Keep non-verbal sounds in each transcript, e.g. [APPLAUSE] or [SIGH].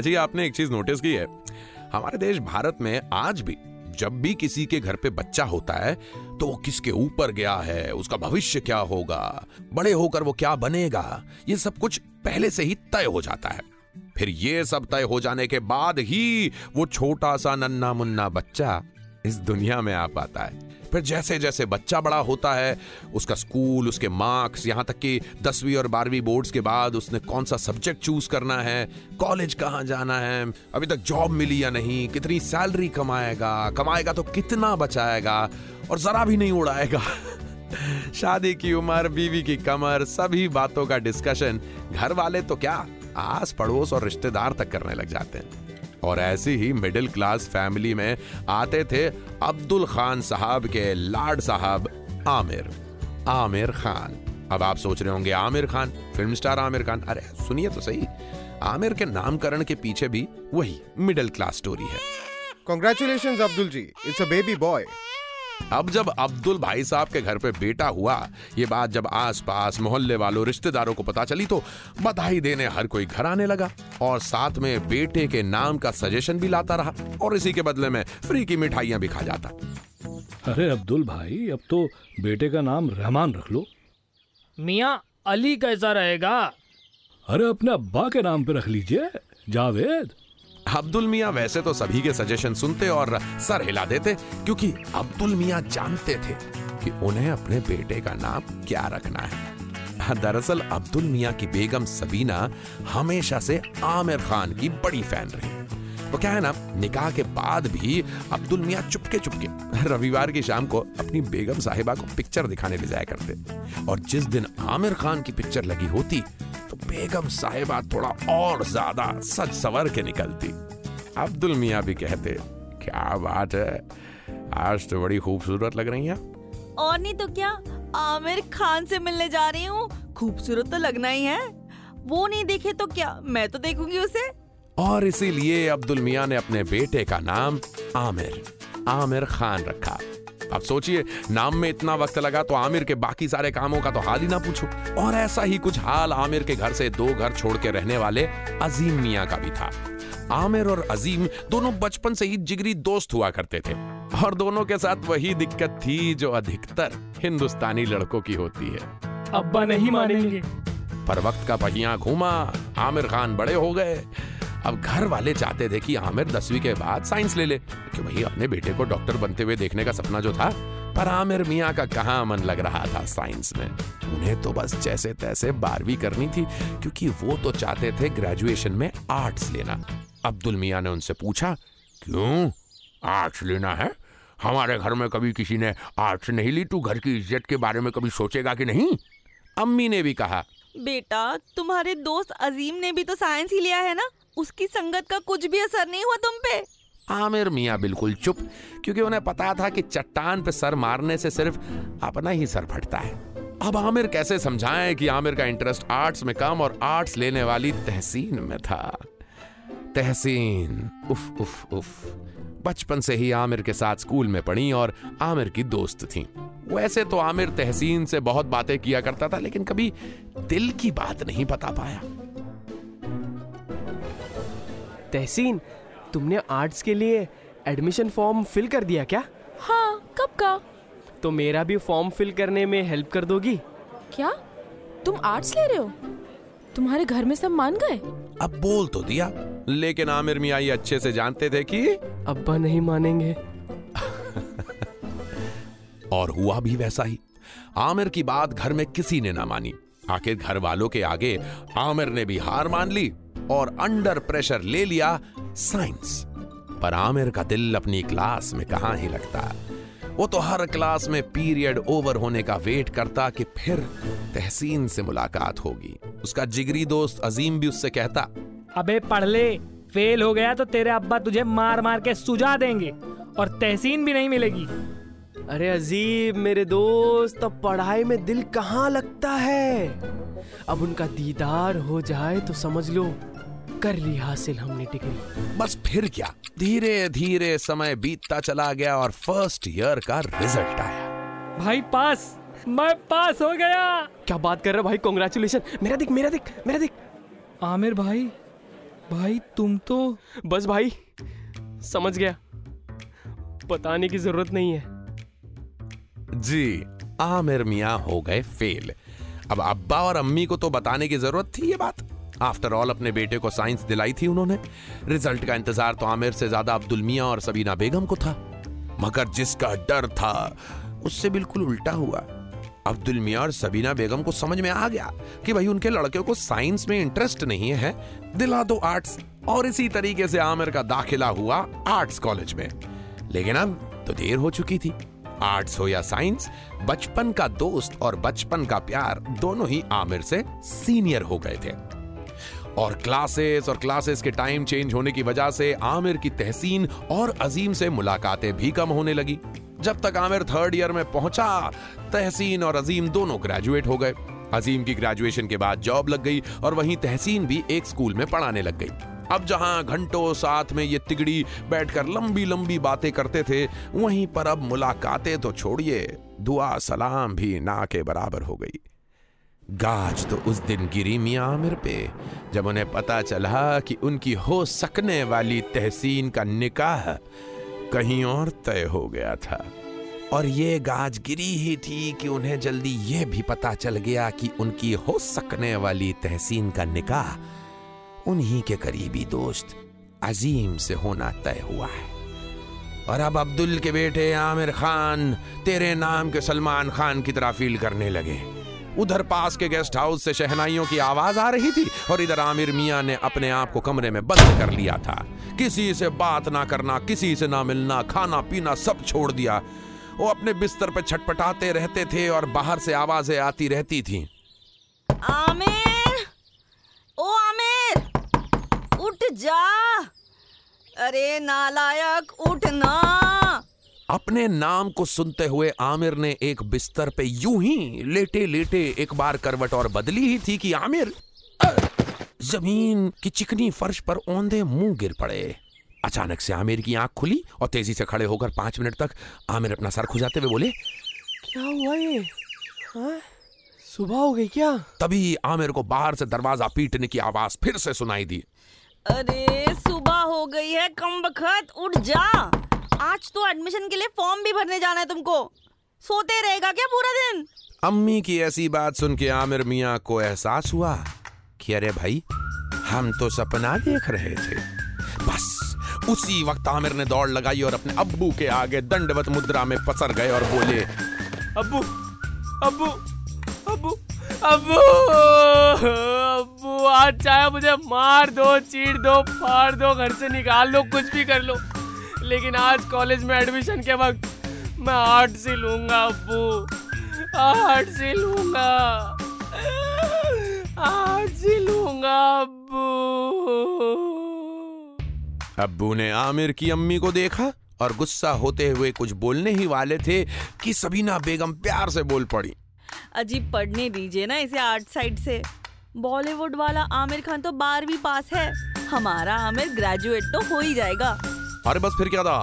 जी, आपने एक चीज़ नोटिस की है। हमारे देश भारत में आज भी जब भी किसी के घर पे बच्चा होता है तो वो किसके ऊपर गया है, उसका भविष्य क्या होगा, बड़े होकर वो क्या बनेगा, ये सब कुछ पहले से ही तय हो जाता है। फिर ये सब तय हो जाने के बाद ही वो छोटा सा नन्ना मुन्ना बच्चा इस दुनिया में आ पाता है। फिर जैसे जैसे बच्चा बड़ा होता है, उसका स्कूल, उसके मार्क्स, यहाँ तक कि दसवीं और बारहवीं बोर्ड्स के बाद उसने कौन सा सब्जेक्ट चूज़ करना है, कॉलेज कहाँ जाना है, अभी तक जॉब मिली या नहीं, कितनी सैलरी कमाएगा कमाएगा तो कितना बचाएगा और जरा भी नहीं उड़ाएगा। [LAUGHS] शादी की उम्र, बीवी की कमर, सभी बातों का डिस्कशन, घर वाले तो क्या आस पड़ोस और रिश्तेदार तक करने लग जाते हैं। और ऐसी ही मिडिल क्लास फैमिली में आते थे अब्दुल खान साहब के लाड साहब आमिर। आमिर खान। अब आप सोच रहे होंगे, आमिर खान फ़िल्म स्टार आमिर खान। अरे, सुनिए तो सही। आमिर के नामकरण के पीछे भी वही मिडिल क्लास स्टोरी है। Congratulation Abdul ji it's a baby boy. अब जब अब्दुल भाई साहब के घर पे बेटा हुआ ये बात जब आसपास मोहल्ले वालों रिश्तेदारों को पता चली तो बधाई देने हर कोई घर आने लगा और साथ में बेटे के नाम का सजेशन भी लाता रहा और इसी के बदले में फ्री की मिठाइयाँ भी खा जाता। अरे अब्दुल भाई अब तो बेटे का नाम रहमान रख लो। मियाँ अली कैसा रहेगा? अरे अपने अब्बा के नाम पे रख लीजिए जावेद। अब्दुल मियाँ वैसे तो सभी के सजेशन सुनते और सर हिला देते, क्योंकि अब्दुल मियाँ जानते थे कि उन्हें अपने बेटे का नाम क्या रखना है। दरअसल अब्दुल मियाँ की बेगम सबीना हमेशा से आमिर खान की बड़ी फ़ैन रही। वो क्या है ना, निकाह के बाद भी अब्दुल मियाँ चुपके चुपके रविवार की शाम को अपनी बेगम साहिबा को पिक्चर दिखाने ले जाया करते। और जिस दिन आमिर खान की पिक्चर लगी होती तो बेगम साहिबा थोड़ा और ज़्यादा सच सवर के निकलती। अब्दुल मियाँ भी कहते क्या बात है? आज तो बड़ी खूबसूरत लग रही हैं। और नहीं तो क्या? आमिर खान से मिलने जा रही हूँ। खूबसूरत तो लगना ही है। वो नहीं देखे तो क्या? मैं तो देखूँगी उसे। और इसीलिए अब्दुल मियाँ ने अपने बेटे का नाम आमिर आमिर खान रखा। अब सोचिए नाम में इतना वक्त लगा तो आमिर के बाकी सारे कामों का तो हाल ही ना पूछो। और ऐसा ही कुछ हाल आमिर के घर से दो घर छोड़ के रहने वाले अजीम मियाँ का भी था। आमिर और अजीम दोनों बचपन से ही जिगरी दोस्त हुआ करते थे। और दोनों के साथ वही दिक्कत थी जो अधिकतर हिंदुस्तानी लड़कों की होती है। अब्बा नहीं मानेंगे। पर वक्त का पहिया घूमा आमिर खान बड़े हो गए। अब घर वाले चाहते थे कि आमिर दसवीं के बाद साइंस ले ले। कि भाई, अपने बेटे को डॉक्टर बनते हुए देखने का सपना जो था, पर आमिर मियाँ का कहाँ मन लग रहा था साइंस में? उन्हें तो बस जैसे तैसे बारहवीं करनी थी, क्योंकि वो तो चाहते थे ग्रेजुएशन में आर्ट्स लेना। अब्दुल मियाँ ने उनसे पूछा, क्यों? आर्ट्स लेना है? हमारे घर में कभी किसी ने आर्ट्स नहीं ली, तू घर की इज़्ज़त के बारे में कभी सोचेगा कि नहीं? अम्मी ने भी कहा, बेटा, तुम्हारे दोस्त अजीम ने भी तो साइंस ही लिया है ना? उसकी संगत का कुछ भी असर नहीं हुआ तुम पे? आमिर मियाँ, बिल्कुल चुप। क्योंकि उन्हें पता था कि चट्टान पे सर मारने से सिर्फ़ अपना ही सर फटता है। अब आमिर कैसे समझाएँ कि आमिर का इंटरेस्ट आर्ट्स में कम और आर्ट्स लेने वाली तहसीन में था? तहसीन, उफ उफ उफ। बचपन से ही आमिर के साथ स्कूल में पढ़ी और आमिर की दोस्त थी। वैसे तो आमिर तहसीन से बहुत बातें किया करता था, लेकिन कभी दिल की बात नहीं बता पाया। तहसीन तुमने आर्ट्स के लिए एडमिशन फॉर्म फिल कर दिया क्या? हाँ कब का? तो मेरा भी फॉर्म फिल करने में हेल्प कर दोगी? क्या? तुम आर्ट्स ले रहे हो? तुम्हारे घर में सब मान गए? अब बोल तो दिया लेकिन आमिर मिया ये अच्छे से जानते थे कि अब्बा नहीं मानेंगे। [LAUGHS] और हुआ भी वैसा ही। आमिर की बात घर में किसी ने ना मानी। आखिर घर वालों के आगे आमिर ने भी हार मान ली। और अंडर प्रेशर ले लिया साइंस पर आमिर का दिल अपनी क्लास में कहाँ ही लगता? वो तो हर क्लास में पीरियड ओवर होने का वेट करता कि फिर तहसीन से मुलाकात होगी। उसका जिगरी दोस्त अजीम भी उससे कहता अबे पढ़ ले फेल हो गया तो तेरे अब्बा तुझे मार मार के सुझा देंगे और तहसीन भी नहीं मिलेगी। अरे अजीब मेरे दोस्त अब पढ़ाई में दिल कहाँ लगता है? अब उनका दीदार हो जाए तो समझ लो कर ली हासिल हमने डिग्री बस फिर क्या? धीरे धीरे समय बीतता चला गया और फ़र्स्ट ईयर का रिज़ल्ट आया। भाई पास मैं पास हो गया। क्या बात कर रहे भाई? कॉन्ग्रेचुलेशन मेरा दिख मेरा दिख मेरा दिख। आमिर भाई भाई तुम तो बस भाई समझ गया। बताने की ज़रूरत नहीं है। जी आमिर मियाँ हो गए फेल अब अब्बा और अम्मी को तो बताने की ज़रूरत थी ये बात। आफ्टर ऑल अपने बेटे को साइंस दिलाई थी उन्होंने। रिज़ल्ट का इंतज़ार तो आमिर से ज़्यादा अब्दुल मियाँ और सबीना बेगम को था। मगर जिसका डर था, उससे बिल्कुल उल्टा हुआ। अब्दुल मियाँ और सबीना बेगम को समझ में आ गया कि भाई उनके लड़के को साइंस में इंटरेस्ट नहीं है। दिला दो आर्ट्स और इसी तरीके से आमिर का दाखिला हुआ आर्ट्स कॉलेज में। लेकिन अब तो देर हो चुकी थी। आर्ट्स हो या साइंस बचपन का दोस्त और बचपन का प्यार दोनों ही आमिर से सीनियर हो गए थे। और क्लासेस और क्लासेस के टाइम चेंज होने की वजह से आमिर की तहसीन और अजीम से मुलाकातें भी कम होने लगी। जब तक आमिर थर्ड ईयर में पहुँचा, तहसीन और अजीम दोनों ग्रेजुएट हो गए। अजीम की ग्रेजुएशन के बाद जॉब लग गई और वहीं तहसीन भी एक स्कूल में पढ़ाने लग गई। अब जहाँ घंटों साथ में ये तिगड़ी बैठकर लंबी लंबी बातें करते थे, वहीं पर अब मुलाकातें तो छोड़िए दुआ सलाम भी ना के बराबर हो गई। गाज तो उस दिन गिरी मियाँ आमिर पे, जब उन्हें पता चला कि उनकी हो सकने वाली तहसीन का निकाह कहीं और तय हो गया था। और ये गाज गिरी ही थी कि उन्हें जल्दी ये भी पता चल गया कि उनकी हो सकने वाली तहसीन का निकाह उन्हीं के करीबी दोस्त अजीम से होना तय हुआ है। और अब अब्दुल के बेटे आमिर खान तेरे नाम के सलमान खान की तरह फील करने लगे। उधर पास के गेस्ट हाउस से शहनाइयों की आवाज़ आ रही थी और इधर आमिर मियाँ ने अपने आप को कमरे में बंद कर लिया था। किसी से बात ना करना, किसी से ना मिलना, खाना पीना सब छोड़ दिया। वो अपने बिस्तर पर छटपटाते रहते थे और बाहर से आवाज़ें आती रहती थी। आमिर! ओ आमिर! उठ जा। अरे नालायक, उठ ना। अपने नाम को सुनते हुए आमिर ने एक बिस्तर पे यूँ ही लेटे लेटे एक बार करवट और बदली ही थी कि आमिर ज़मीन की चिकनी फर्श पर औंधे मुँह गिर पड़े। अचानक से आमिर की आँख खुली और तेज़ी से खड़े होकर पाँच मिनट तक आमिर अपना सर खुजाते हुए बोले क्या हुआ ये? हाँ? सुबह हो गई क्या? तभी आमिर को बाहर से दरवाज़ा पीटने की आवाज़ फिर से सुनाई दी। अरे सुबह हो गई है कम बखत उठ जा। आज तो एडमिशन के लिए फॉर्म भी भरने जाना है तुमको। सोते रहेगा क्या पूरा दिन? अम्मी की ऐसी बात सुन के आमिर मियाँ को एहसास हुआ कि अरे भाई हम तो सपना देख रहे थे। बस उसी वक्त आमिर ने दौड़ लगाई और अपने अब्बू के आगे दंडवत मुद्रा में पसर गए और बोले अब्बू अब्बू अब्बू अब्बू अब्बू आज चाहे मुझे मार दो चीर दो फाड़ दो घर से निकाल लो कुछ भी कर लो। लेकिन आज कॉलेज में एडमिशन के वक्त मैं आर्ट्स ही लूँगा अब्बू। आर्ट्स ही लूँगा। आर्ट्स ही लूँगा अब्बू। अब्बू ने आमिर की अम्मी को देखा और गुस्सा होते हुए कुछ बोलने ही वाले थे कि सबीना बेगम प्यार से बोल पड़ी। अजीब पढ़ने दीजिए ना इसे आर्ट साइड से। बॉलीवुड वाला आमिर खान तो बारहवीं पास है। हमारा आमिर ग्रेजुएट तो हो ही जाएगा। अरे बस फिर क्या था?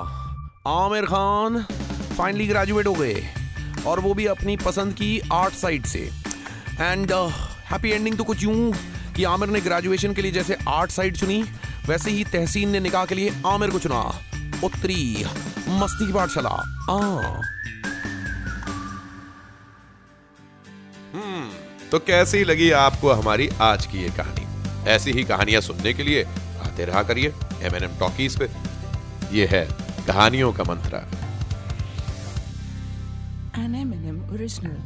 आमिर खान फाइनली ग्रेजुएट हो गए और वो भी अपनी पसंद की आर्ट साइड से। एंड हैप्पी एंडिंग तो कुछ यूँ कि आमिर ने ग्रेजुएशन के लिए जैसे आर्ट साइड चुनी, वैसे ही तहसीन ने निकाह के लिए आमिर को चुना। उत्तरी मस्ती की पाठशाला। आ हम्म तो कैसी लगी आपको हमारी आज की ये कहानी? ऐसी ही कहानियाँ सुनने के लिए आते रहा करिए एम एन एम टॉकीज पे। ये है कहानियों का मंत्रा। N M N M original